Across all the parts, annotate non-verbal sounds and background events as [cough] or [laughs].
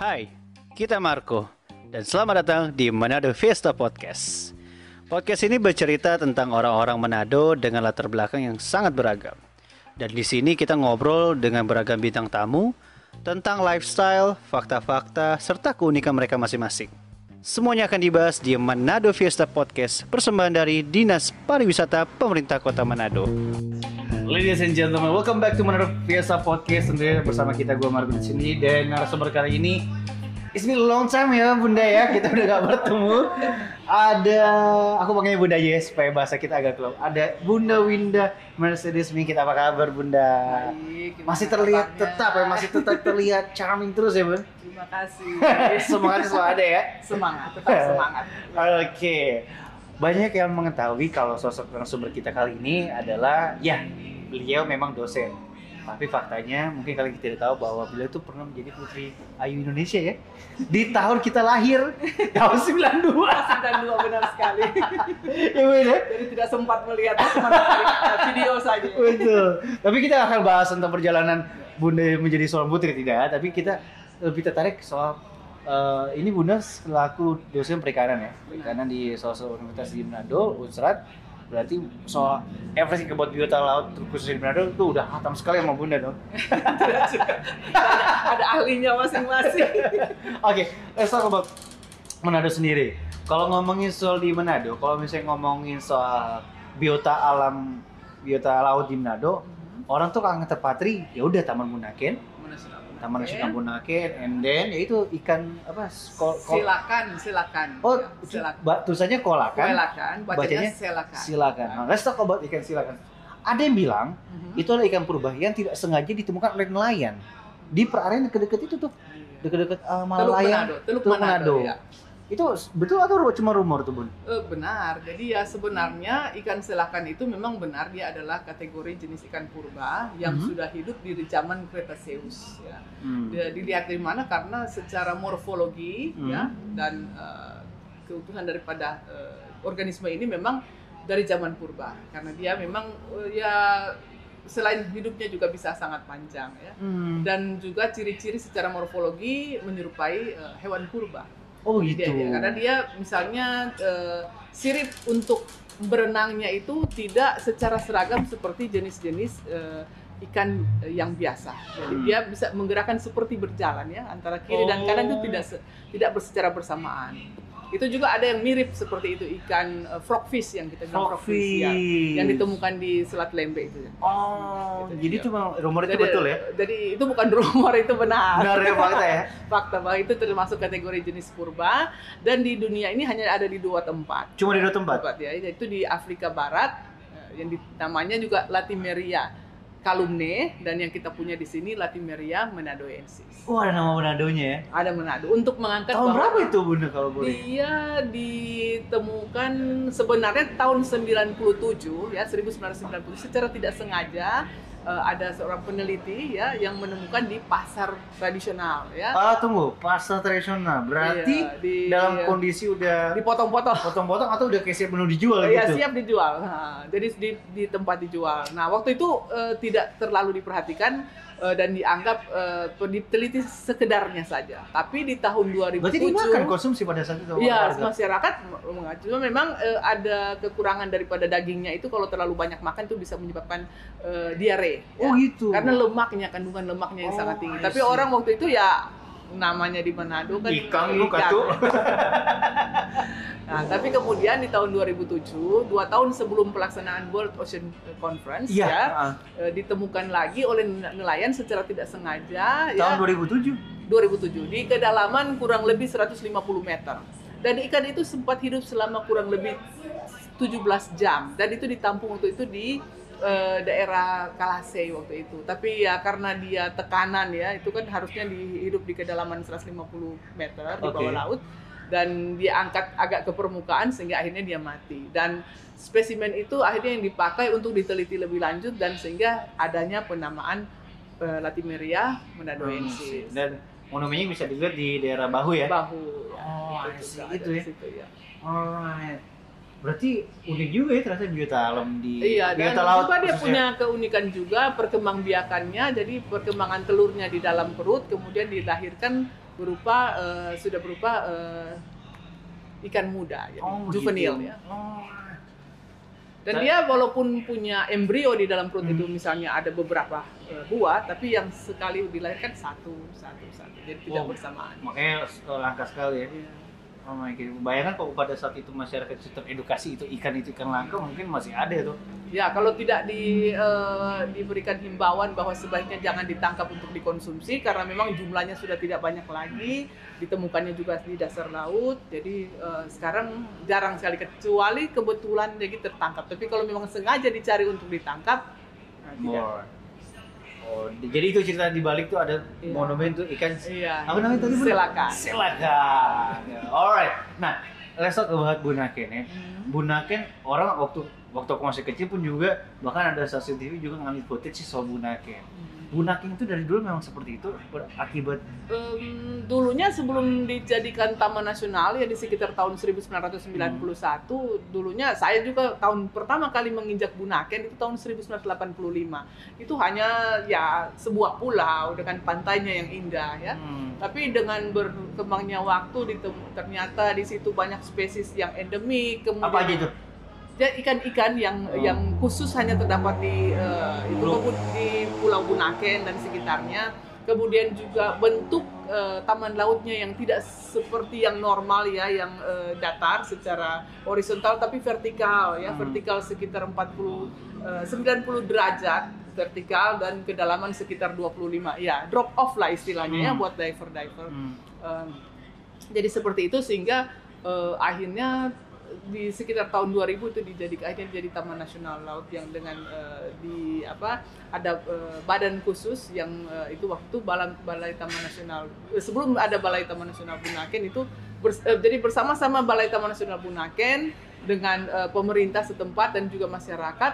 Hai, kita Marco dan selamat datang di Manado Fiesta Podcast. Podcast ini bercerita tentang orang-orang Manado dengan latar belakang yang sangat beragam. Dan di sini kita ngobrol dengan beragam bintang tamu tentang lifestyle, fakta-fakta, serta keunikan mereka masing-masing. Semuanya akan dibahas di Manado Fiesta Podcast, persembahan dari Dinas Pariwisata Pemerintah Kota Manado. Ladies and gentlemen, welcome back to Manado Fiesta Podcast. Tentunya bersama kita gue Margo di sini dan narasumber kali ini It's been a long time ya Bunda ya, kita udah gak bertemu. Ada, aku panggilnya Bunda aja ya supaya bahasa kita agak keluar. Ada Bunda Winda Mercedes Mikit, apa kabar Bunda? Baik, Masih terlihat kabarnya? tetap ya, masih tetap terlihat charming terus ya Bun? Terima kasih. [laughs] Semangatnya selalu ada ya? semangat, tetap semangat. Oke. Banyak yang mengetahui kalau sosok narasumber kita kali ini adalah ya beliau memang dosen. Tapi faktanya mungkin kalian tidak tahu bahwa beliau itu pernah menjadi putri Ayu Indonesia ya. Di tahun kita lahir [laughs] tahun 92. Dan dua benar sekali. [laughs] ya Bun ya? Jadi tidak sempat melihat cuma [laughs] video saja. Betul. Tapi kita akan bahas tentang perjalanan Bunda menjadi seorang putri tidak, tapi kita lebih tertarik soal eh, ini Bunda selaku dosen perikanan ya. Perikanan di salah satu universitas di Manado, Unsrat. Berarti soal everything about biota laut khususnya di Manado itu udah hatam sekali sama Bunda dong. ada, [laughs] ada ahlinya masing-masing. [laughs] Oke, let's talk about Manado sendiri. Kalau ngomongin soal di Manado, kalau misalnya ngomongin soal biota alam, biota laut di Manado, orang tuh kangen terpatri, ya udah Taman Bunaken, Taman Nasional Bunaken, and then yaitu ikan apa? Silakan, silakan. oh, Ya, silakan. ba- tulisannya kolakan. Silakan, bacanya Bacanya silakan. Silakan. Nah, let's talk about ikan silakan. Ada yang bilang Mhm. itu adalah ikan purba yang tidak sengaja ditemukan oleh nelayan di perairan deket-deket itu tuh, deket-deket uh, Teluk Malayan, Manado, Teluk Teluk Manado. Manado. ya. Itu betul atau cuma rumor tuh, Bun? Eh, benar. Jadi ya sebenarnya ikan selakan itu memang benar dia adalah kategori jenis ikan purba yang Mhm. sudah hidup di zaman Cretaceous ya. Hmm. Dia dilihat dari mana karena secara morfologi Hmm. ya dan eh, keutuhan daripada eh, organisme ini memang dari zaman purba karena dia memang eh, ya selain hidupnya juga bisa sangat panjang ya Hmm. dan juga ciri-ciri secara morfologi menyerupai eh, hewan purba. Oh Dia- gitu. dia- karena dia misalnya eh, sirip untuk berenangnya itu tidak secara seragam seperti jenis-jenis eh, ikan yang biasa. Jadi Hmm. dia bisa menggerakkan seperti berjalan ya antara kiri dan kanan itu Oh. tidak tidak secara bersamaan. Itu juga ada yang mirip seperti itu ikan eh, frogfish yang kita bilang frogfish ya, yang ditemukan di Selat Lembe itu. ya. Oh, Gitu, jadi iya. cuma rumor itu Jadi- betul ya? Jadi itu bukan [laughs] rumor itu benar. Benar ya fakta ya? [laughs] Fakta bahwa itu termasuk kategori jenis purba dan di dunia ini hanya ada di dua tempat. Cuma di dua tempat. Tempat ya, yaitu di Afrika Barat eh, yang di- namanya juga Latimeria calumne dan yang kita punya di sini Latimeria menadoensis. Oh ada nama Manado-nya ya? Ada Manado untuk mengangkat Tahun berapa itu Bunda kalau boleh? Dia ditemukan sebenarnya tahun 97 ya 1997 secara tidak sengaja eh, ada seorang peneliti ya yang menemukan di pasar tradisional ya. Ah tunggu, pasar tradisional. Berarti Iya, di- dalam kondisi udah dipotong-potong. potong-potong atau udah kayak siap menu dijual Iya gitu? siap dijual. Nah, jadi di, di tempat dijual. Nah waktu itu eh, tidak terlalu diperhatikan eh, dan dianggap eh, diteliti sekedarnya saja. Tapi di tahun 2007 Berarti dimakan konsumsi pada saat itu? Iya, masyarakat mengacu. Memang eh, ada kekurangan daripada dagingnya itu kalau terlalu banyak makan itu bisa menyebabkan eh, diare. ya. Oh gitu. Karena lemaknya, kandungan lemaknya yang Oh, sangat tinggi. Tapi orang waktu itu ya namanya di Manado kan Ikan lu katu. [laughs] Nah, tapi kemudian di tahun 2007, dua tahun sebelum pelaksanaan World Ocean Conference Iya. ya, ah. eh, ditemukan lagi oleh nelayan secara tidak sengaja Tahun ya 2007. 2007 di kedalaman kurang lebih 150 meter. Dan ikan itu sempat hidup selama kurang lebih 17 jam dan itu ditampung waktu itu di eh, daerah Kalasei waktu itu. Tapi ya karena dia tekanan ya, itu kan harusnya di, hidup di kedalaman 150 meter di bawah laut dan dia angkat agak ke permukaan sehingga akhirnya dia mati. Dan spesimen itu akhirnya yang dipakai untuk diteliti lebih lanjut dan sehingga adanya penamaan eh, Latimeria menadoensis. Dan monumennya bisa dilihat di daerah Bahu ya? bahu ya, Oh, itu Itu ya. situ, ya. Alright. Berarti unik juga ya ternyata biota alam di Iya, dan biota laut juga dia punya keunikan juga perkembangbiakannya. Jadi perkembangan telurnya di dalam perut, kemudian dilahirkan berupa eh, sudah berupa eh, ikan muda, ya, Oh, juvenil gitu. ya. Oh. Dan Nah. dia walaupun punya embrio di dalam perut Hmm. itu misalnya ada beberapa eh, buah, tapi yang sekali dilahirkan satu, satu, satu. Jadi tidak Wow. bersamaan. Makanya langka sekali ya. Iya. Oh my god. Bayangkan kalau pada saat itu masyarakat itu teredukasi itu ikan itu ikan langka mungkin masih ada tuh. Ya, kalau tidak di, eh, diberikan himbauan bahwa sebaiknya jangan ditangkap untuk dikonsumsi karena memang jumlahnya sudah tidak banyak lagi, ditemukannya juga di dasar laut. Jadi eh, sekarang jarang sekali kecuali kebetulan jadi tertangkap. Tapi kalau memang sengaja dicari untuk ditangkap, nah, tidak. More. Oh, di- jadi itu cerita di balik tuh ada Iya. monumen tuh ikan Iya. apa namanya tadi? Bu? Silakan. Silakan. Alright. Nah, let's talk about Bunaken ya. Hmm. Bunaken orang waktu waktu aku masih kecil pun juga bahkan ada stasiun TV juga ngambil footage sih soal Bunaken. Bunaken itu dari dulu memang seperti itu berakibat Em, dulunya sebelum dijadikan Taman Nasional ya di sekitar tahun 1991 dulunya saya juga tahun pertama kali menginjak Bunaken itu tahun 1985 itu hanya ya sebuah pulau dengan pantainya yang indah ya. Hmm, tapi dengan berkembangnya waktu ternyata di situ banyak spesies yang endemik kemudian apa aja itu? Ya ikan-ikan yang Oh. yang khusus hanya terdapat di eh, itu di Pulau Bunaken dan sekitarnya. Kemudian juga bentuk eh, taman lautnya yang tidak seperti yang normal ya, yang eh, datar secara horizontal tapi vertikal ya, Hmm. vertikal sekitar 40 eh, 90 derajat vertikal dan kedalaman sekitar 25 ya drop off lah istilahnya ya Hmm. buat diver diver Hmm. Um, jadi seperti itu sehingga uh, akhirnya di sekitar tahun 2000 itu dijadikan akhirnya jadi Taman Nasional Laut yang dengan uh, di apa ada uh, badan khusus yang uh, itu waktu Balai, Balai Taman Nasional sebelum ada Balai Taman Nasional Bunaken itu bers- eh, jadi bersama-sama Balai Taman Nasional Bunaken dengan uh, pemerintah setempat dan juga masyarakat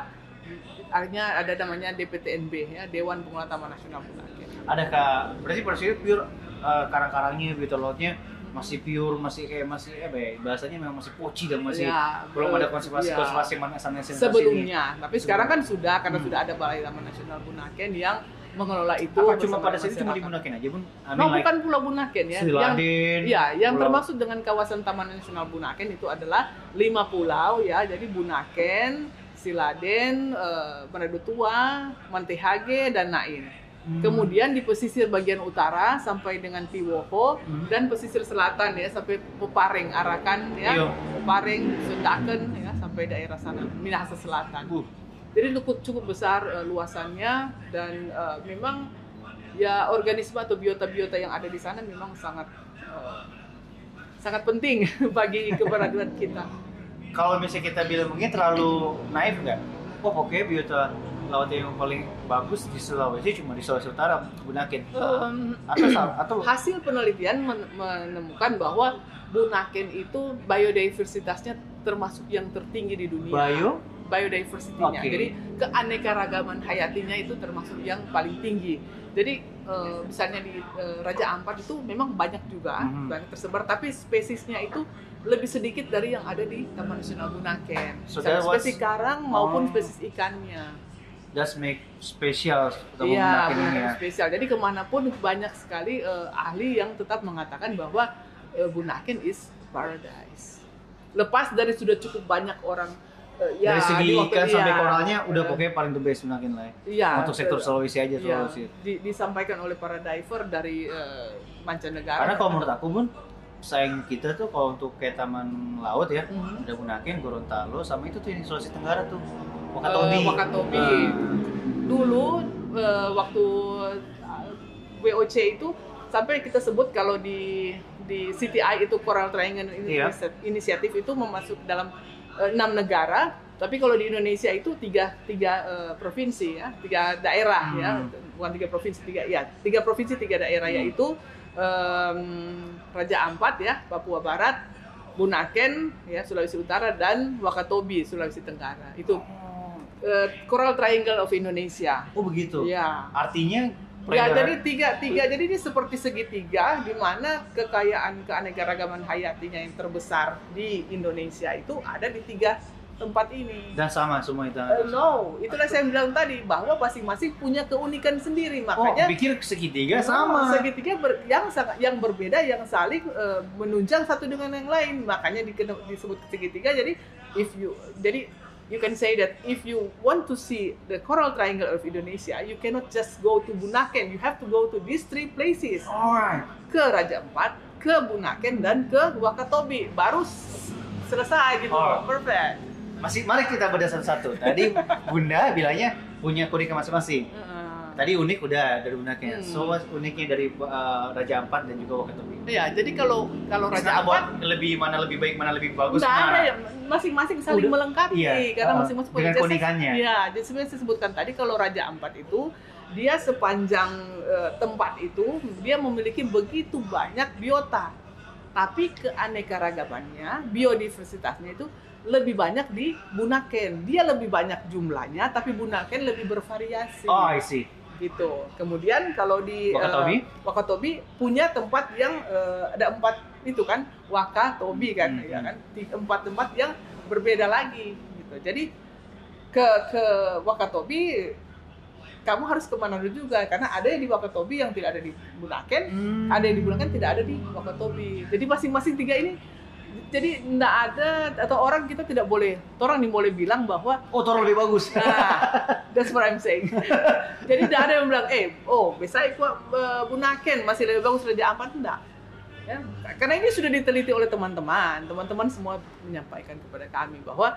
akhirnya ada namanya DPTNB ya Dewan Pengelola Taman Nasional Bunaken. Adakah berarti itu pure eh, karang-karangnya biota lautnya masih pure, masih kayak masih apa ya, bahasanya memang masih poci dan masih Ya, belum ada eh, konservasi ya. konservasi mana sana sini. sebelumnya. Tapi sekarang kan sudah karena Hmm. sudah ada Balai Taman Nasional Bunaken yang mengelola itu. Apa cuma pada saat itu cuma masyarakat. digunakan aja pun? I mean No, like bukan Pulau Bunaken ya. Yang Siladin. ya, yang Pulau- termasuk dengan kawasan Taman Nasional Bunaken itu adalah lima pulau ya. Jadi Bunaken, Siladen, eh, Manado Tua, Mantehage dan Nain. Hmm. Kemudian di pesisir bagian utara sampai dengan Tiwoho Hmm. dan pesisir selatan ya sampai Pepareng Arakan ya. Iya. Pepareng, Sundaken ya sampai daerah sana Minahasa Selatan. Uh, Jadi cukup cukup besar eh, luasannya dan eh, memang ya organisme atau biota-biota yang ada di sana memang sangat eh, sangat penting [laughs] bagi keberadaan kita. kalau misalnya kita bilang mungkin terlalu naif nggak? Oh pokoknya biota laut yang paling bagus di Sulawesi cuma di Sulawesi Utara Bunaken. Em, Atau [clears throat] atau hasil penelitian men- menemukan bahwa Bunaken itu biodiversitasnya termasuk yang tertinggi di dunia. bio biodiversity-nya. Oke. Jadi keanekaragaman hayatinya itu termasuk yang paling tinggi. Jadi eh, misalnya di eh, Raja Ampat itu memang banyak juga, Mhm. banyak tersebar, tapi spesiesnya itu lebih sedikit dari yang ada di Taman Nasional Bunaken. So was- spesies karang maupun Oh. spesies ikannya. Does make special Taman Iya, ya. spesial. Jadi ke mana pun banyak sekali eh, ahli yang tetap mengatakan bahwa eh, Bunaken is paradise. Lepas dari sudah cukup banyak orang eh, ya Dari segi ikan sampai koralnya udah pokoknya paling the best Bunaken lah ya. Iya. Untuk sektor Sulawesi aja Iya, Sulawesi. di- disampaikan oleh para diver dari eh, mancanegara. Karena kalau menurut aku pun saing kita tuh kalau untuk kayak taman laut ya Mhm. ada Bunaken, Gorontalo sama itu tuh yang di Sulawesi Tenggara tuh Wakatobi. Wakatobi. Nah, Dulu eh, waktu WOC itu sampai kita sebut kalau di di CTI itu Coral Triangle Ini- Iya. Initiative itu memasuk dalam enam negara, tapi kalau di Indonesia itu tiga tiga eh, provinsi ya, tiga daerah ya, Hmm. bukan tiga provinsi tiga ya, tiga provinsi tiga daerah Hmm. yaitu em, Raja Ampat ya, Papua Barat, Bunaken ya Sulawesi Utara dan Wakatobi Sulawesi Tenggara. Itu eh, Coral Triangle of Indonesia. Oh begitu. Ya. Artinya Ya, jadi tiga, tiga, jadi ini seperti segitiga di mana kekayaan keanekaragaman hayatinya yang terbesar di Indonesia itu ada di tiga tempat ini. dan sama semua itu. Uh, no, itulah saya bilang tadi bahwa masing-masing punya keunikan sendiri. Oh, Makanya pikir segitiga Oh, sama. segitiga ber- yang sangat yang berbeda yang saling uh, menunjang satu dengan yang lain. Makanya dikena- disebut segitiga. Jadi if you jadi you can say that if you want to see the coral triangle of Indonesia, you cannot just go to Bunaken. You have to go to these three places. Alright. Ke Raja Ampat, ke Bunaken dan ke Wakatobi. Baru selesai gitu. Oh. Perfect. Masih mari kita bedah satu-satu. Tadi Bunda bilangnya punya keunikan masing-masing. Uh, Tadi unik udah dari Bundanya. Hmm. So uniknya dari uh, Raja Ampat dan juga Wakatobi. Ya, jadi kalau kalau Raja Ampat lebih mana lebih baik, mana lebih bagus. Nggak ada ya, masing-masing saling Udah. melengkapi Iya, karena uh, masing-masing Jadi saya- keunikannya. Iya, jadi sebenarnya saya sebutkan tadi kalau Raja Ampat itu dia sepanjang eh, tempat itu dia memiliki begitu banyak biota. Tapi keanekaragamannya, biodiversitasnya itu lebih banyak di Bunaken. Dia lebih banyak jumlahnya, tapi Bunaken lebih bervariasi Oh, I see. Gitu. Kemudian kalau di eh, Wakatobi? Wakatobi punya tempat yang eh, ada empat itu kan Wakatobi kan, Hmm. ya kan Di- empat tempat yang berbeda lagi gitu. Jadi ke ke Wakatobi kamu harus ke Manado juga karena ada yang di Wakatobi yang tidak ada di Bunaken, Hmm. ada yang di Bunaken tidak ada di Wakatobi. Jadi masing-masing tiga ini jadi tidak ada atau orang kita tidak boleh orang nih boleh bilang bahwa Oh, Toro lebih bagus. Nah, that's what I'm saying. [laughs] Jadi tidak ada yang bilang, eh, oh, bisa ikut uh, Bunaken masih lebih bagus Raja Ampat enggak. Ya, karena ini sudah diteliti oleh teman-teman, teman-teman semua menyampaikan kepada kami bahwa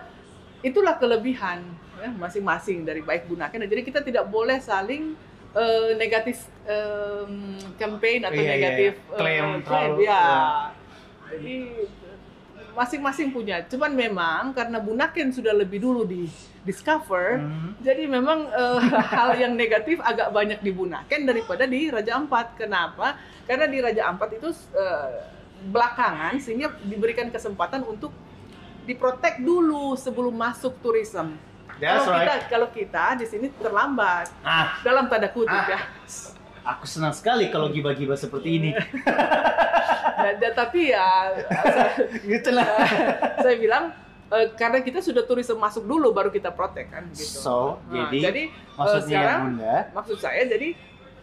itulah kelebihan ya, masing-masing dari baik Bunaken. Jadi kita tidak boleh saling uh, negatif um, campaign atau Iya, iya, negatif iya. Klaim uh, terlalu, ya. ya. Jadi masing-masing punya. Cuman memang karena Bunaken sudah lebih dulu di discover, Hmm. jadi memang eh, [laughs] hal yang negatif agak banyak di Bunaken daripada di Raja Ampat. Kenapa? Karena di Raja Ampat itu eh, belakangan sehingga diberikan kesempatan untuk diprotek dulu sebelum masuk tourism. That's kalau kita kalau kita di sini terlambat Ah, dalam tanda kutip Ah. ya. Aku senang sekali kalau gibah-gibah seperti ini. [laughs] Dan, dan tapi ya [laughs] gitu lah. saya bilang eh, karena kita sudah tourism masuk dulu baru kita protek kan gitu. So, Nah, jadi, jadi eh, maksudnya sekarang Bunda, maksud saya jadi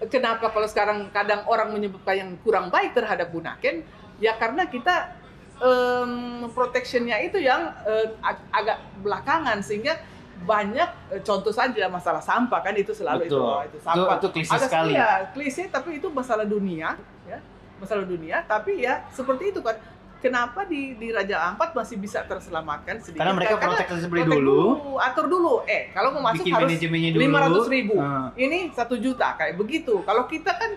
kenapa kalau sekarang kadang orang menyebutkan yang kurang baik terhadap Bunaken ya karena kita em, protectionnya itu yang eh, ag- agak belakangan sehingga banyak eh, contoh saja masalah sampah kan itu selalu itu Betul. oh, itu sampah. Itu- itu klise Agak- sekali. iya, klise tapi itu masalah dunia ya. Masalah dunia tapi ya seperti itu kan kenapa di di Raja Ampat masih bisa terselamatkan sedikit? Karena mereka Karena protek seperti protek dulu, atur dulu. Eh kalau mau masuk bikin harus dulu. lima ratus ribu. Ah. ini satu juta kayak begitu. Kalau kita kan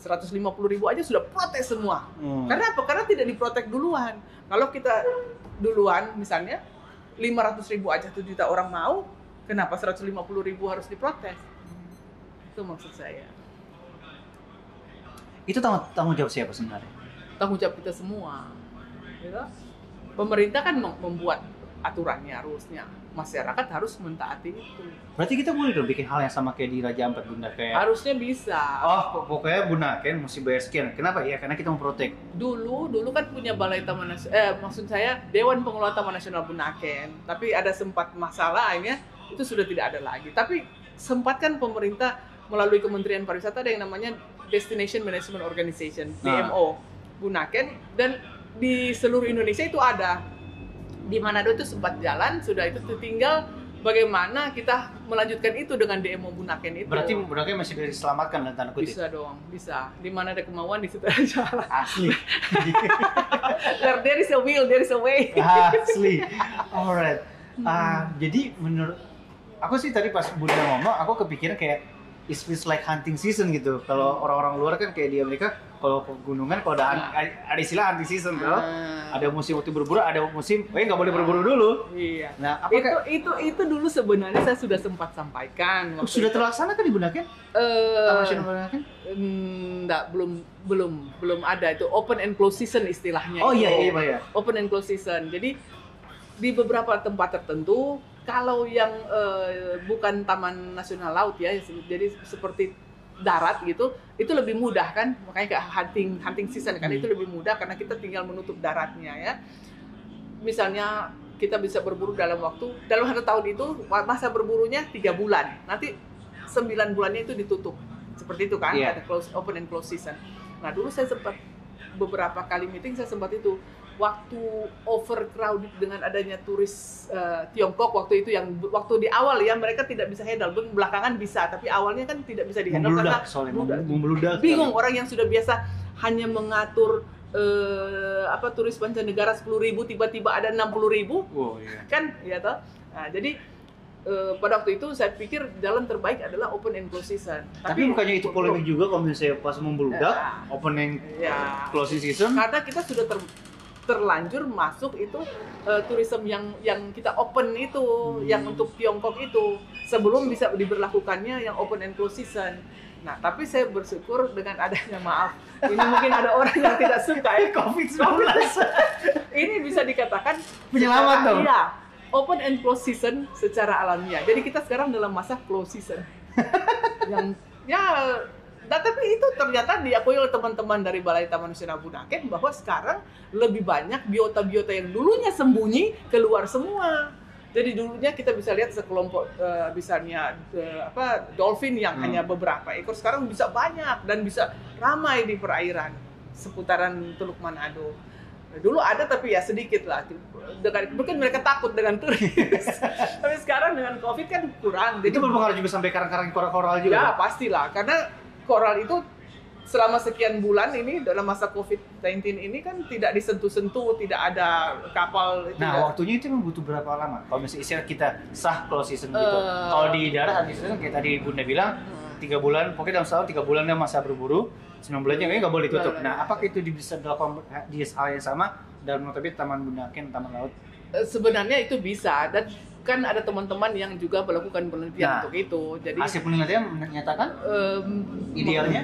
150 ribu aja sudah protes semua. Hmm. karena apa? Karena tidak diprotek duluan. Kalau kita duluan misalnya 500 ribu aja 1 juta orang mau kenapa 150 ribu harus diprotes itu maksud saya Itu tanggung, tanggung jawab siapa sebenarnya? tanggung jawab kita semua gitu. pemerintah kan mem- membuat aturannya rulesnya masyarakat harus mentaati itu Berarti kita boleh dong bikin hal yang sama kayak di Raja Ampat Bunda kayak harusnya bisa Oh, pokoknya Bunaken mesti bayar sekian. Kenapa? Ya karena kita mau protek. dulu dulu kan punya balai taman nasional eh maksud saya Dewan Pengelola Taman Nasional Bunaken tapi ada sempat masalah akhirnya itu sudah tidak ada lagi tapi sempat kan pemerintah melalui Kementerian Pariwisata ada yang namanya Destination Management Organization Nah. DMO Bunaken dan di seluruh Indonesia itu ada di Manado itu sempat jalan sudah itu tinggal bagaimana kita melanjutkan itu dengan DMO Bunaken itu Berarti Bunaken masih bisa diselamatkan dalam tanda kutip. bisa dong bisa di mana ada kemauan di situ ada jalan Asli. [laughs] There, there is a will, there is a way. Asli. Alright. Ah, jadi menurut aku sih tadi pas Bunda ngomong, aku kepikiran kayak it feels like hunting season gitu. Kalau orang-orang luar kan kayak di Amerika, kalau pegunungan kalau ada ada istilah hunting season tuh. Ah, Ada musim waktu berburu, ada musim, eh nggak boleh berburu dulu. iya. Nah, apa Itu kayak itu itu dulu sebenarnya saya sudah sempat sampaikan. waktu sudah itu. terlaksana kan di Bunaken? Eh, enggak, belum belum belum ada itu open and close season istilahnya. Oh itu. iya iya Pak ya. Open and close season. Jadi di beberapa tempat tertentu kalau yang eh, bukan taman nasional laut ya jadi seperti darat gitu itu lebih mudah kan? Makanya kayak hunting hunting season kan Hmm. itu lebih mudah karena kita tinggal menutup daratnya ya. Misalnya kita bisa berburu dalam waktu dalam satu tahun itu masa berburunya tiga bulan. Nanti sembilan bulannya itu ditutup. Seperti itu kan Iya. ada close open and close season. Nah dulu saya sempat beberapa kali meeting saya sempat itu waktu overcrowded dengan adanya turis eh, Tiongkok waktu itu yang waktu di awal ya mereka tidak bisa handle belum belakangan bisa tapi awalnya kan tidak bisa dihandle karena soalnya, membludak. bingung orang yang sudah biasa hanya mengatur eh, apa turis mancanegara 10.000 ribu tiba-tiba ada 60.000 ribu Oh iya. kan ya toh nah, jadi eh, pada waktu itu saya pikir jalan terbaik adalah open and close season Tapi bukannya itu polemik juga kalau misalnya pas membludak, Ya. opening ya closing season, karena kita sudah ter- terlanjur masuk itu eh, tourism yang yang kita open itu Hmm. yang untuk Tiongkok itu sebelum bisa diberlakukannya yang open and close season. Nah, tapi saya bersyukur dengan adanya maaf. Ini mungkin ada orang yang tidak suka ya [laughs] COVID-19. [laughs] ini bisa dikatakan Penyelamat dong. Iya, open and close season secara alamiah. Jadi kita sekarang dalam masa close season. [laughs] yang ya nah, tapi itu ternyata diakui oleh teman-teman dari Balai Taman Nasional Bunaken bahwa sekarang lebih banyak biota-biota yang dulunya sembunyi keluar semua. Jadi dulunya kita bisa lihat sekelompok eh, misalnya eh, apa dolphin yang Hmm. hanya beberapa ekor sekarang bisa banyak dan bisa ramai di perairan seputaran Teluk Manado. Dulu ada tapi ya sedikit lah. Dengan, mungkin mereka takut dengan turis. [laughs] tapi sekarang dengan COVID kan kurang. itu berpengaruh juga sampai karang-karang koral-koral juga. Ya pastilah karena koral itu selama sekian bulan ini dalam masa COVID-19 ini kan tidak disentuh-sentuh, tidak ada kapal. Nah, ya. waktunya itu memang butuh berapa lama? Kalau misalnya kita sah close season gitu. Eh. Kalau di darat hunting season kayak tadi Bunda bilang Hmm. Tiga bulan, pokoknya dalam setahun tiga bulan dia masa berburu, sembilan bulannya kayaknya nggak boleh ditutup. Nah, apakah itu bisa dilakukan di hal yang sama dalam notabene Taman Bunaken, Taman Laut? Eh, sebenarnya itu bisa dan kan ada teman-teman yang juga melakukan penelitian Nah, untuk itu. Jadi Hasil penelitian menyatakan em, idealnya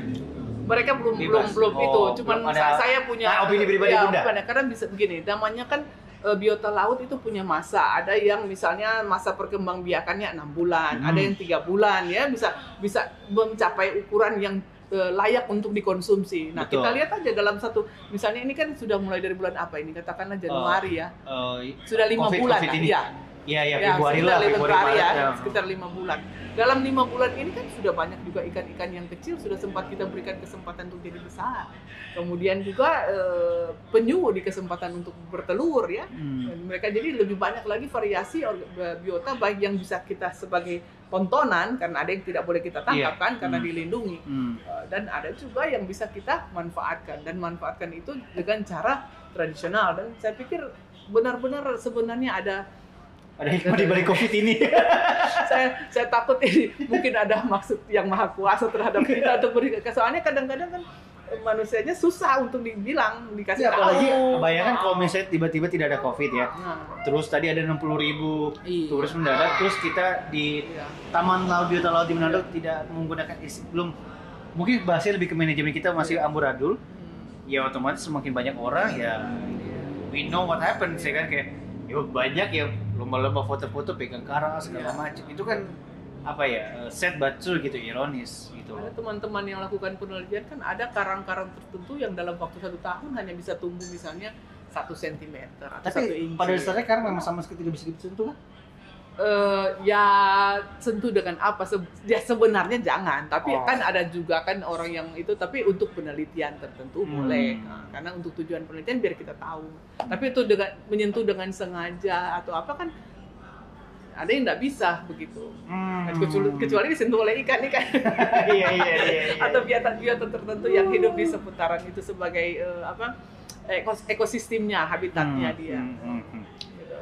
mereka belum belum Bebas. belum Oh, itu cuman belum ada- sa- saya punya Nah, opini pribadi ya, Bunda. bukan ya, karena bisa begini namanya kan eh, biota laut itu punya masa ada yang misalnya masa perkembangbiakannya enam bulan Hmm. ada yang tiga bulan ya bisa bisa mencapai ukuran yang eh, layak untuk dikonsumsi nah Betul. kita lihat aja dalam satu misalnya ini kan sudah mulai dari bulan apa ini katakanlah Januari ya eh, sudah lima Covid- bulan Covid lah, ini. ya Iya, iya, ya, Februari lah, Februari ya, ya. sekitar lima bulan. Dalam lima bulan ini kan sudah banyak juga ikan-ikan yang kecil sudah sempat kita berikan kesempatan untuk jadi besar. Kemudian juga eh, penyu di kesempatan untuk bertelur ya. Hmm. Mereka jadi lebih banyak lagi variasi orga- biota baik yang bisa kita sebagai tontonan karena ada yang tidak boleh kita tangkap Iya. kan karena Hmm. dilindungi. Hmm. Eh, dan ada juga yang bisa kita manfaatkan dan manfaatkan itu dengan cara tradisional dan saya pikir benar-benar sebenarnya ada Ada hikmah di balik Covid ini. [laughs] saya saya takut ini mungkin ada maksud yang maha kuasa terhadap kita untuk beri soalnya kadang-kadang kan eh, manusianya susah untuk dibilang dikasih Ya, apalagi tahu. bayangkan kalau misalnya tiba-tiba tidak ada Covid ya. Nah, Terus tadi ada 60 ribu Iya. turis mendadak, terus kita di iya. Taman Laut Biota Laut di Manado tidak menggunakan isi belum mungkin bahasnya lebih ke manajemen kita masih amburadul. Hmm. Ya otomatis semakin banyak orang ya we know what happened saya kan kayak ya banyak ya lomba-lomba foto-foto pegang karang segala Iya. macam. Itu kan apa ya set but true gitu ironis gitu. Ada teman-teman yang lakukan penelitian kan ada karang-karang tertentu yang dalam waktu satu tahun hanya bisa tumbuh misalnya satu sentimeter atau satu Tapi inci. pada dasarnya karang memang sama sekali tidak bisa disentuh kan? Eh, ya sentuh dengan apa? Se- ya sebenarnya jangan, tapi Oh. kan ada juga kan orang yang itu tapi untuk penelitian tertentu Hmm. boleh. Nah, karena untuk tujuan penelitian biar kita tahu. Tapi itu dengan menyentuh dengan sengaja atau apa kan ada yang nggak bisa begitu. Hmm. Kecuali, kecuali disentuh oleh ikan ikan [laughs] iya iya iya. iya. atau biota-biota tertentu yang hidup di seputaran itu sebagai eh, apa ekos- ekosistemnya, habitatnya Hmm, dia. hmm, hmm, hmm. Gitu.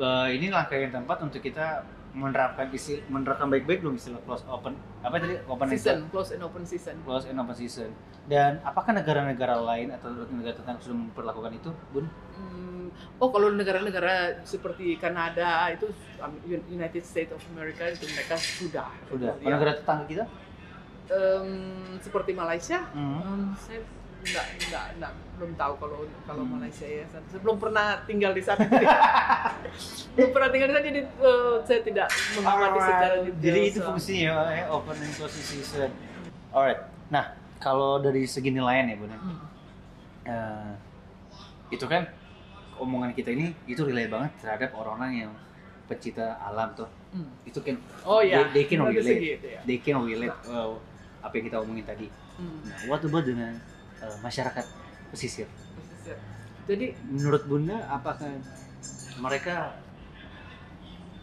Berarti eh, inilah kayak tempat untuk kita menerapkan isi menerapkan baik-baik belum istilah close open apa tadi open and Season, close and open season. close and open season. Dan apakah negara-negara lain atau negara tetangga sudah memperlakukan itu, Bun? Hmm, oh kalau negara-negara seperti Kanada itu um, United States of America itu mereka sudah Sudah. Ya. Negara tetangga kita? Em, seperti Malaysia Hmm. em, saya enggak, enggak, enggak, belum tahu kalau kalau Hmm. Malaysia ya. Saya belum pernah tinggal di sana. [laughs] belum pernah tinggal di sana jadi eh, saya tidak mengamati secara detail. Jadi itu fungsinya ya, open and closing season. Alright. Nah, kalau dari segi nilaian ya, ya. Hmm. Eh, itu kan omongan kita ini itu relate banget terhadap orang-orang yang pecinta alam tuh. Hmm. Itu kan Oh ya. they, they can relate. segitu ya. They can relate uh, apa yang kita omongin tadi. Hmm. Nah, what about dengan uh, masyarakat pesisir? Pesisir. Jadi Menurut Bunda, apakah mereka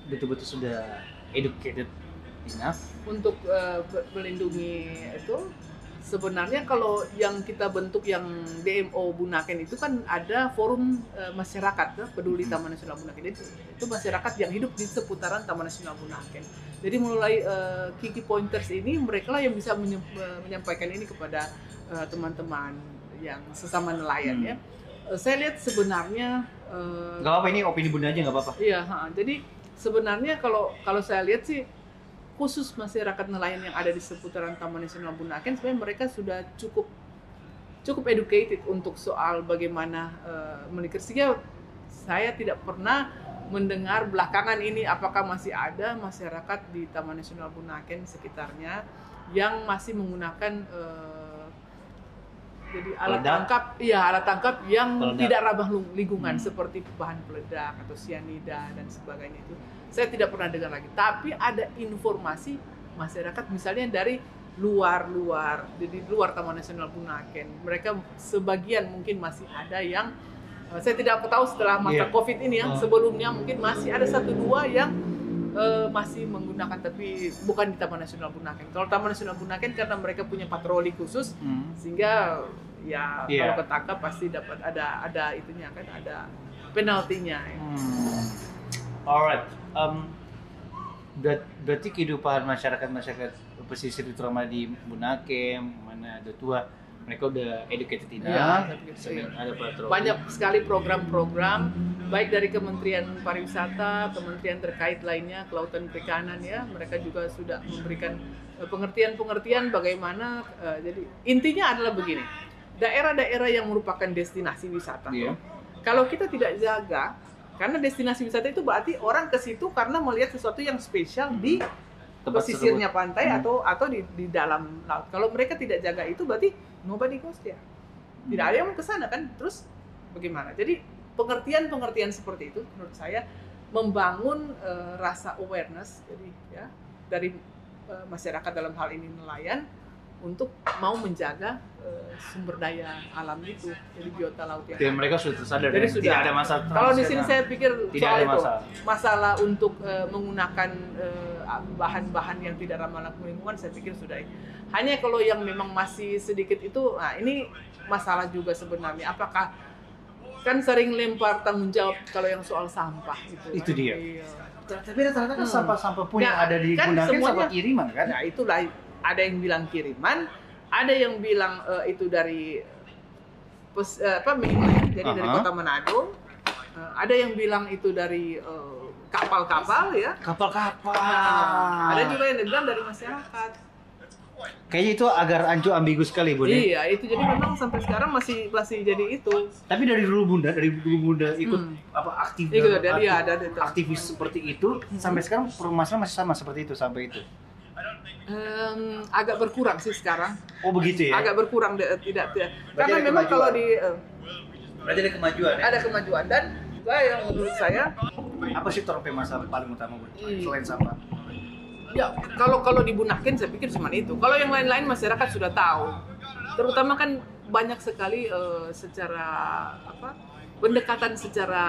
betul-betul sudah educated enough? untuk be- melindungi itu sebenarnya kalau yang kita bentuk yang DMO Bunaken itu kan ada forum eh, masyarakat ya, peduli Hmm. Taman Nasional Bunaken itu itu masyarakat yang hidup di seputaran Taman Nasional Bunaken jadi mulai eh, kiki pointers ini mereka lah yang bisa eh, menyampaikan ini kepada teman-teman yang sesama nelayan Hmm. ya Eh, saya lihat sebenarnya eh, Gak apa-apa ini opini Bunda aja nggak apa-apa. Iya, ha. jadi sebenarnya kalau kalau saya lihat sih khusus masyarakat nelayan yang ada di seputaran Taman Nasional Bunaken sebenarnya mereka sudah cukup cukup educated untuk soal bagaimana uh, menikah. Sehingga saya tidak pernah mendengar belakangan ini apakah masih ada masyarakat di Taman Nasional Bunaken sekitarnya yang masih menggunakan eh, jadi alat Peledak? tangkap iya alat tangkap yang Peledak. tidak ramah lingkungan Hmm. seperti bahan peledak atau sianida dan sebagainya itu saya tidak pernah dengar lagi tapi ada informasi masyarakat misalnya dari luar-luar di luar Taman Nasional Bunaken mereka sebagian mungkin masih ada yang eh, saya tidak tahu setelah masa Iya. covid ini ya Oh. sebelumnya mungkin masih ada satu dua yang eh, masih menggunakan tapi bukan di Taman Nasional Bunaken kalau Taman Nasional Bunaken karena mereka punya patroli khusus Hmm. sehingga ya Iya. kalau ketangkap pasti dapat ada ada itunya kan ada penaltinya ya. Hmm. Alright. Um, berarti kehidupan masyarakat masyarakat pesisir terutama di Bunaken, mana ada tua, mereka udah educated sedang iya. ada patroli. banyak sekali program-program baik dari Kementerian Pariwisata, kementerian terkait lainnya, kelautan perikanan ya, mereka juga sudah memberikan eh, pengertian-pengertian bagaimana eh, jadi intinya adalah begini. Daerah-daerah yang merupakan destinasi wisata. Iya. Kalau kita tidak jaga karena destinasi wisata itu berarti orang ke situ karena melihat sesuatu yang spesial di Tempat pesisirnya pantai Hmm. atau atau di, di dalam laut. Kalau mereka tidak jaga itu berarti nobody goes there. Tidak ada yang mau ke sana kan. Terus bagaimana? Jadi pengertian-pengertian seperti itu menurut saya membangun eh, rasa awareness jadi ya dari eh, masyarakat dalam hal ini nelayan untuk mau menjaga eh, sumber daya alam itu jadi biota laut yang mereka sudah tersadar Jadi dan sudah. tidak ada masalah. Kalau di sini saya pikir tidak soal ada itu masalah. masalah untuk eh, menggunakan eh, bahan-bahan yang tidak ramah lingkungan saya pikir sudah hanya kalau yang memang masih sedikit itu nah ini masalah juga sebenarnya apakah kan sering lempar tanggung jawab kalau yang soal sampah gitu Itu kan. dia. Iya. Tapi rata-rata kan Hmm. sampah-sampah pun yang Nah, ada di kan semuanya- sampah kiriman kan? Nah itulah ada yang bilang kiriman, ada yang bilang eh, itu dari pes, eh, apa mainland, jadi dari Aha. kota Manado. Eh, ada yang bilang itu dari eh, kapal-kapal ya. Kapal-kapal. Nah, ada juga yang bilang dari masyarakat. Kayaknya itu agar ancu ambigu sekali, ya. Iya, itu jadi memang sampai sekarang masih masih jadi itu. Tapi dari dulu Bunda, dari dulu Bunda ikut Hmm. apa aktif Ikut, dalam dari- aktif- iya, ada itu. aktivis seperti itu sampai sekarang permasalahan masih sama seperti itu sampai itu. Em, agak berkurang sih sekarang. Oh begitu ya? Agak berkurang de- tidak tidak. Berarti Karena memang kemajuan. kalau di eh, Berarti ada kemajuan ya? ada kemajuan dan juga yang menurut saya Apa sih topik masalah paling utama Bun? Hmm. Selain sampah. Ya, kalau kalau dibunakin saya pikir cuma itu. Kalau yang lain-lain masyarakat sudah tahu. Terutama kan banyak sekali eh, secara apa? pendekatan secara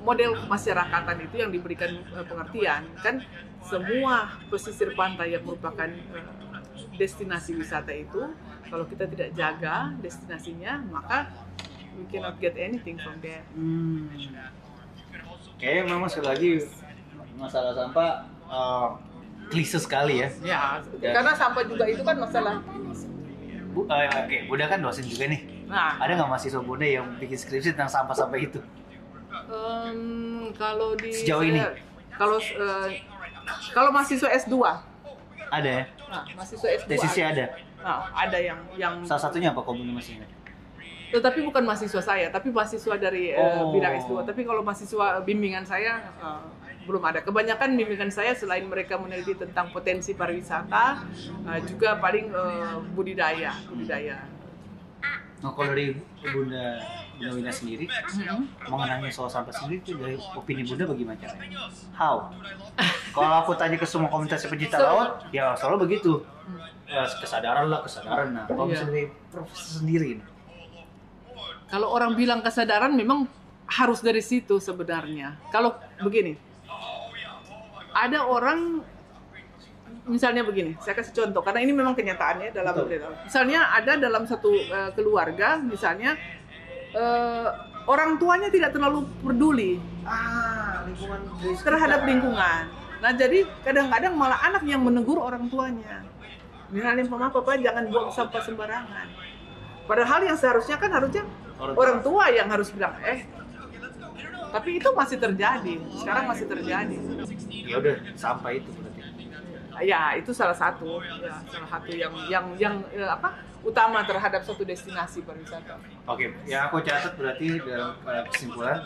model masyarakatan itu yang diberikan eh, pengertian kan semua pesisir pantai yang merupakan eh, destinasi wisata itu kalau kita tidak jaga destinasinya maka we cannot get anything from there. Hmm. Kayaknya memang sekali lagi masalah sampah eh, klise sekali ya. Ya, karena sampah juga itu kan masalah. Bu, eh, Oke, Bunda kan dosen juga nih. Nah, Ada nggak mahasiswa Bunda yang bikin skripsi tentang sampah-sampah itu? Em, kalau di Sejauh saya- ini? kalau eh, kalau mahasiswa S2 Ada ya? nah mahasiswa S2 Tesisnya ada. nah, ada yang yang Salah satunya apa ingat? Tetapi bukan mahasiswa saya, tapi mahasiswa dari eh, Oh. bidang S2. Tapi kalau mahasiswa bimbingan saya eh, belum ada. Kebanyakan bimbingan saya selain mereka meneliti tentang potensi pariwisata, eh, juga paling eh, budidaya, budidaya. Nah, kalau dari Bunda Bunda Wina sendiri Mhm. mengenai soal sampah sendiri itu dari opini Bunda bagaimana caranya? How? Kalau aku tanya ke semua komunitas pecinta So- laut, ya selalu begitu. Ya, kesadaran lah, kesadaran. Nah, kalau Iya. misalnya dari profesor sendiri, Kalau orang bilang kesadaran memang harus dari situ sebenarnya. Kalau begini, ada orang misalnya begini, saya kasih contoh karena ini memang kenyataannya dalam Betul. misalnya ada dalam satu eh, keluarga misalnya eh, orang tuanya tidak terlalu peduli ah, lingkungan terhadap lingkungan. Nah, jadi kadang-kadang malah anak yang menegur orang tuanya. Misalnya, mama, papa jangan buang sampah sembarangan. Padahal yang seharusnya kan harusnya orang tua yang harus bilang, eh, tapi itu masih terjadi. Sekarang masih terjadi. ya udah sampah itu. Ya, itu salah satu, ya, salah satu yang yang yang eh, apa utama terhadap suatu destinasi pariwisata. Oke, yang aku catat berarti dalam uh, kesimpulan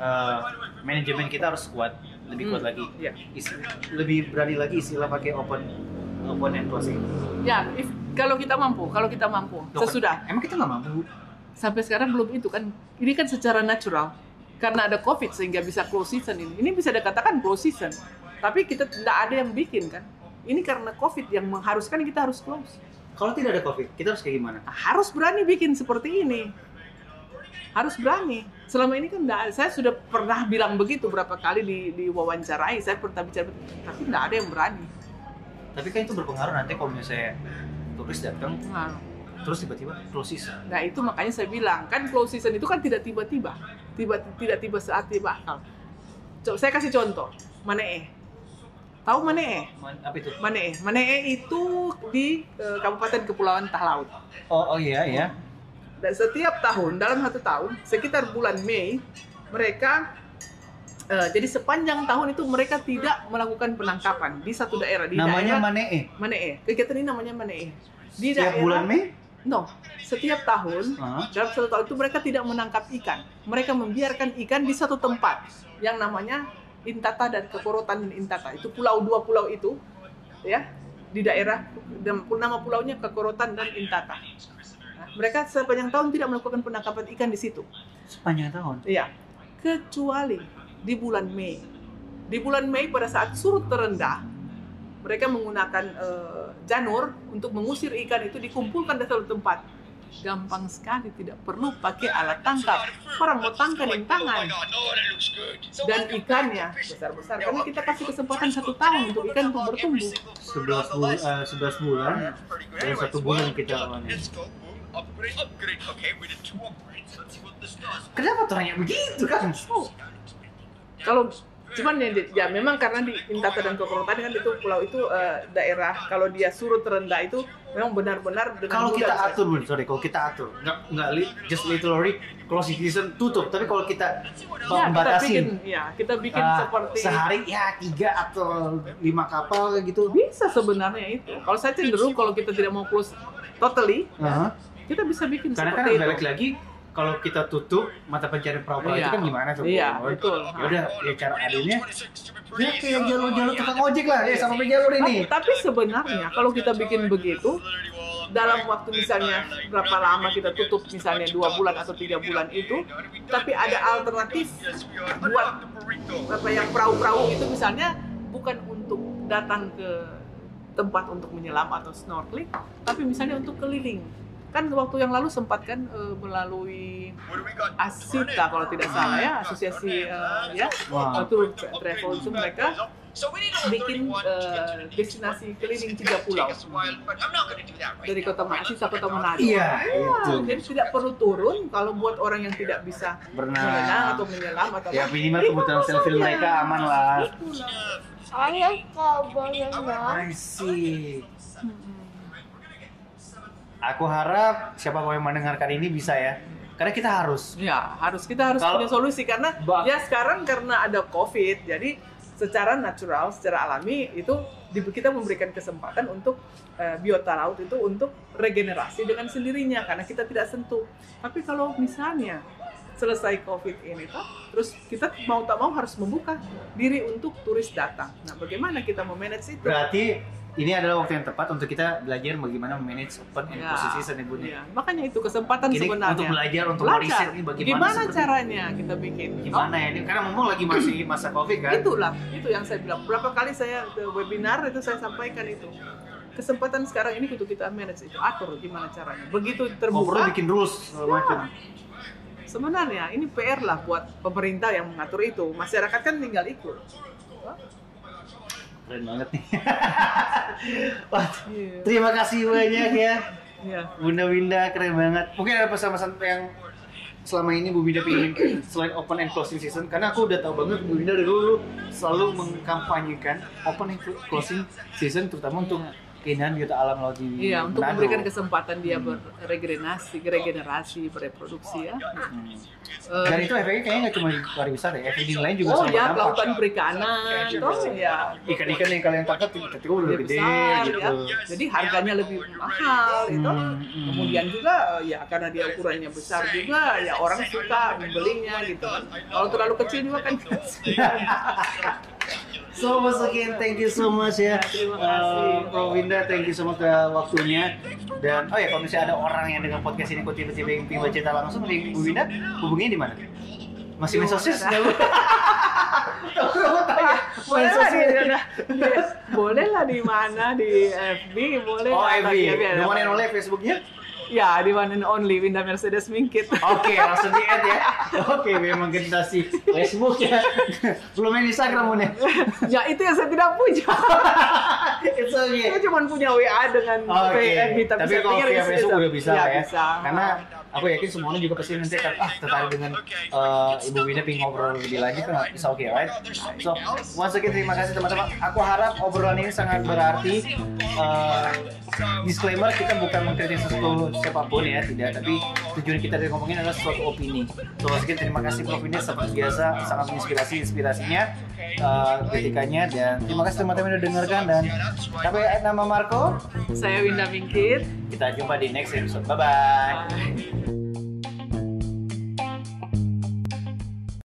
uh, manajemen kita harus kuat, lebih kuat Hmm, lagi, iya. Is- lebih berani lagi istilah pakai open open and closing. Ya, if, kalau kita mampu, kalau kita mampu, Loh, sesudah. Emang kita nggak mampu? sampai sekarang belum itu kan ini kan secara natural karena ada covid sehingga bisa close season ini ini bisa dikatakan close season tapi kita tidak ada yang bikin kan ini karena covid yang mengharuskan kita harus close Kalau tidak ada covid, kita harus kayak gimana? Harus berani bikin seperti ini harus berani selama ini kan nggak- saya sudah pernah bilang begitu berapa kali di, diwawancarai saya pernah bicara tapi tidak ada yang berani Tapi kan itu berpengaruh nanti kalau misalnya turis datang, nah, terus tiba-tiba close season. Nah itu makanya saya bilang kan close season itu kan tidak tiba-tiba, tiba tidak tiba saat tiba akal. Saya kasih contoh, Manee. Tahu Manee? Man- Apa itu? Manee. Manee itu di eh, Kabupaten Kepulauan Talaut. Oh, oh iya, iya. Dan setiap tahun dalam satu tahun sekitar bulan Mei mereka eh, jadi sepanjang tahun itu mereka tidak melakukan penangkapan di satu daerah di Namanya daerah Manee. Manee. Kegiatan ini namanya Manee. Di Setiap daerah bulan Mei? No, setiap tahun Hah? dalam satu tahun itu mereka tidak menangkap ikan. Mereka membiarkan ikan di satu tempat yang namanya Intata dan Kekorotan dan Intata. Itu pulau dua pulau itu, ya di daerah dan nama pulaunya Kekorotan dan Intata. Nah, mereka sepanjang tahun tidak melakukan penangkapan ikan di situ. Sepanjang tahun. Iya, kecuali di bulan Mei. Di bulan Mei pada saat surut terendah, mereka menggunakan eh, janur untuk mengusir ikan itu dikumpulkan di satu tempat. Gampang sekali, tidak perlu pakai alat tangkap. Orang mau tangkap dengan tangan. Dan ikannya besar-besar. Karena kita kasih kesempatan satu tahun untuk ikan untuk bertumbuh. 11 bulan, eh, 11 bulan dalam satu bulan kita lawannya. Kenapa tuh hanya begitu kan? Oh. Kalau cuman ya, ya memang karena di Intata dan Kokorotan kan itu pulau itu eh, daerah kalau dia surut terendah itu memang benar-benar dengan Kalau kita bisa- atur, Bun, sorry, kalau kita atur, nggak nggak li- just literally closing season tutup, tapi kalau kita ya, kita membatasi bikin ya kita bikin ah, seperti sehari ya tiga atau lima kapal gitu. bisa sebenarnya itu. Kalau saya cenderung kalau kita tidak mau close totally, Aha. kita bisa bikin Karena kan seperti balik itu. lagi kalau kita tutup mata pencarian perahu-perahu itu Iya. kan gimana tuh? Iya, Bun? betul. Ya udah, ya cara adilnya ya kayak jalur-jalur tukang ojek lah, ya sama jalur ini. Tapi, tapi sebenarnya kalau kita bikin begitu dalam waktu misalnya berapa lama kita tutup misalnya dua bulan atau tiga bulan itu, tapi ada alternatif buat apa yang perahu-perahu itu misalnya bukan untuk datang ke tempat untuk menyelam atau snorkeling, tapi misalnya untuk keliling. Kan waktu yang lalu sempat kan eh, melalui Asita kalau tidak salah ya, asosiasi eh, ya, Wah. itu travel itu mereka bikin eh, destinasi keliling tiga pulau. dari kota Masih sampai kota Manado. Iya, Iya, itu. jadi tidak perlu turun kalau buat orang yang tidak bisa Berenang. atau menyelam atau Ya minimal kebutuhan pulau selfie mereka aman lah. Saya kalau berenang, I see. Aku harap siapa yang mendengarkan ini bisa ya. Karena kita harus. Ya, harus kita harus Kalau- punya solusi karena Bah- ya sekarang karena ada COVID, jadi secara natural, secara alami itu kita memberikan kesempatan untuk eh, biota laut itu untuk regenerasi dengan sendirinya karena kita tidak sentuh. Tapi kalau misalnya selesai COVID ini toh, terus kita mau tak mau harus membuka diri untuk turis datang. Nah, bagaimana kita memanage itu? Berarti ini adalah waktu yang tepat untuk kita belajar bagaimana manage open and Ya, closed season ya ya. Makanya itu kesempatan Ini sebenarnya. untuk belajar, untuk Belajar. riset ini bagaimana Gimana caranya kita bikin? Gimana ya ini karena memang lagi masih masa covid kan? Itulah, itu yang saya bilang. Berapa kali saya ke webinar itu saya sampaikan itu. Kesempatan sekarang ini untuk kita manage itu atur gimana caranya. Begitu Oh, perlu terbuka, bikin rules macam. sebenarnya ini PR lah buat pemerintah yang mengatur itu. Masyarakat kan tinggal ikut. Keren banget nih. [laughs] Wah, terima kasih banyak ya. Iya. Bunda Winda keren banget. Mungkin ada pesan-pesan yang selama ini Bu Winda pingin [clears throat] selain open and closing season karena aku udah tahu banget Bu Winda dari dulu selalu mengkampanyekan open and closing season terutama untuk keindahan biota alam laut di Iya, untuk Manado. memberikan kesempatan dia beregenerasi, regenerasi, bereproduksi ya. Hmm. Dan itu efeknya kayaknya nggak cuma di pariwisata ya, efek lain juga oh sama ya, kelautan perikanan, toh ya. Ikan-ikan yang kalian tangkap ketika udah lebih gede besar gitu. ya. Jadi harganya lebih mahal itu. Hmm, hmm. Kemudian juga eh, ya karena dia ukurannya besar juga ya orang suka membelinya gitu kan. Kalau terlalu kecil juga kan [laughs] So once again, thank you so much ya, terima kasih. Uh, Prof. Winda, thank you so much ke waktunya. Dan oh ya, kalau misalnya ada orang yang dengan podcast ini kok tiba-tiba yang pengen cerita langsung Bu Winda, hubunginya di mana? Masih main sosis? Tahu tanya. boleh lah di, di- boleh lah di mana di FB boleh Oh, FB. ada The one and only Facebooknya? Ya di one and only Winda Mercedes Mingkit [laughs] Oke, langsung di add ya. Oke, memang generasi Facebook ya. Belum main Instagram ya. ya itu yang saya tidak punya [laughs] It's okay. saya cuma punya WA dengan Oke, FB tapi, saya kalau pikir via itu Facebook bisa. udah bisa ya, ya. bisa. Karena aku yakin semuanya juga pasti nanti akan ah tertarik dengan eh, Ibu Winda pengen ngobrol lebih lanjut kan bisa oke right? So once again terima kasih teman-teman. Aku harap obrolan ini sangat berarti. Eh, disclaimer kita bukan mengkritik sesuatu siapa pun ya tidak tapi tujuan kita dari ngomongin adalah suatu opini. So once again terima kasih Prof Winda seperti biasa sangat menginspirasi inspirasinya ketikanya dan terima kasih teman-teman yang udah dengarkan dan sampai nama Marco saya Winda Mingkit kita jumpa di next episode. Bye bye. Bye.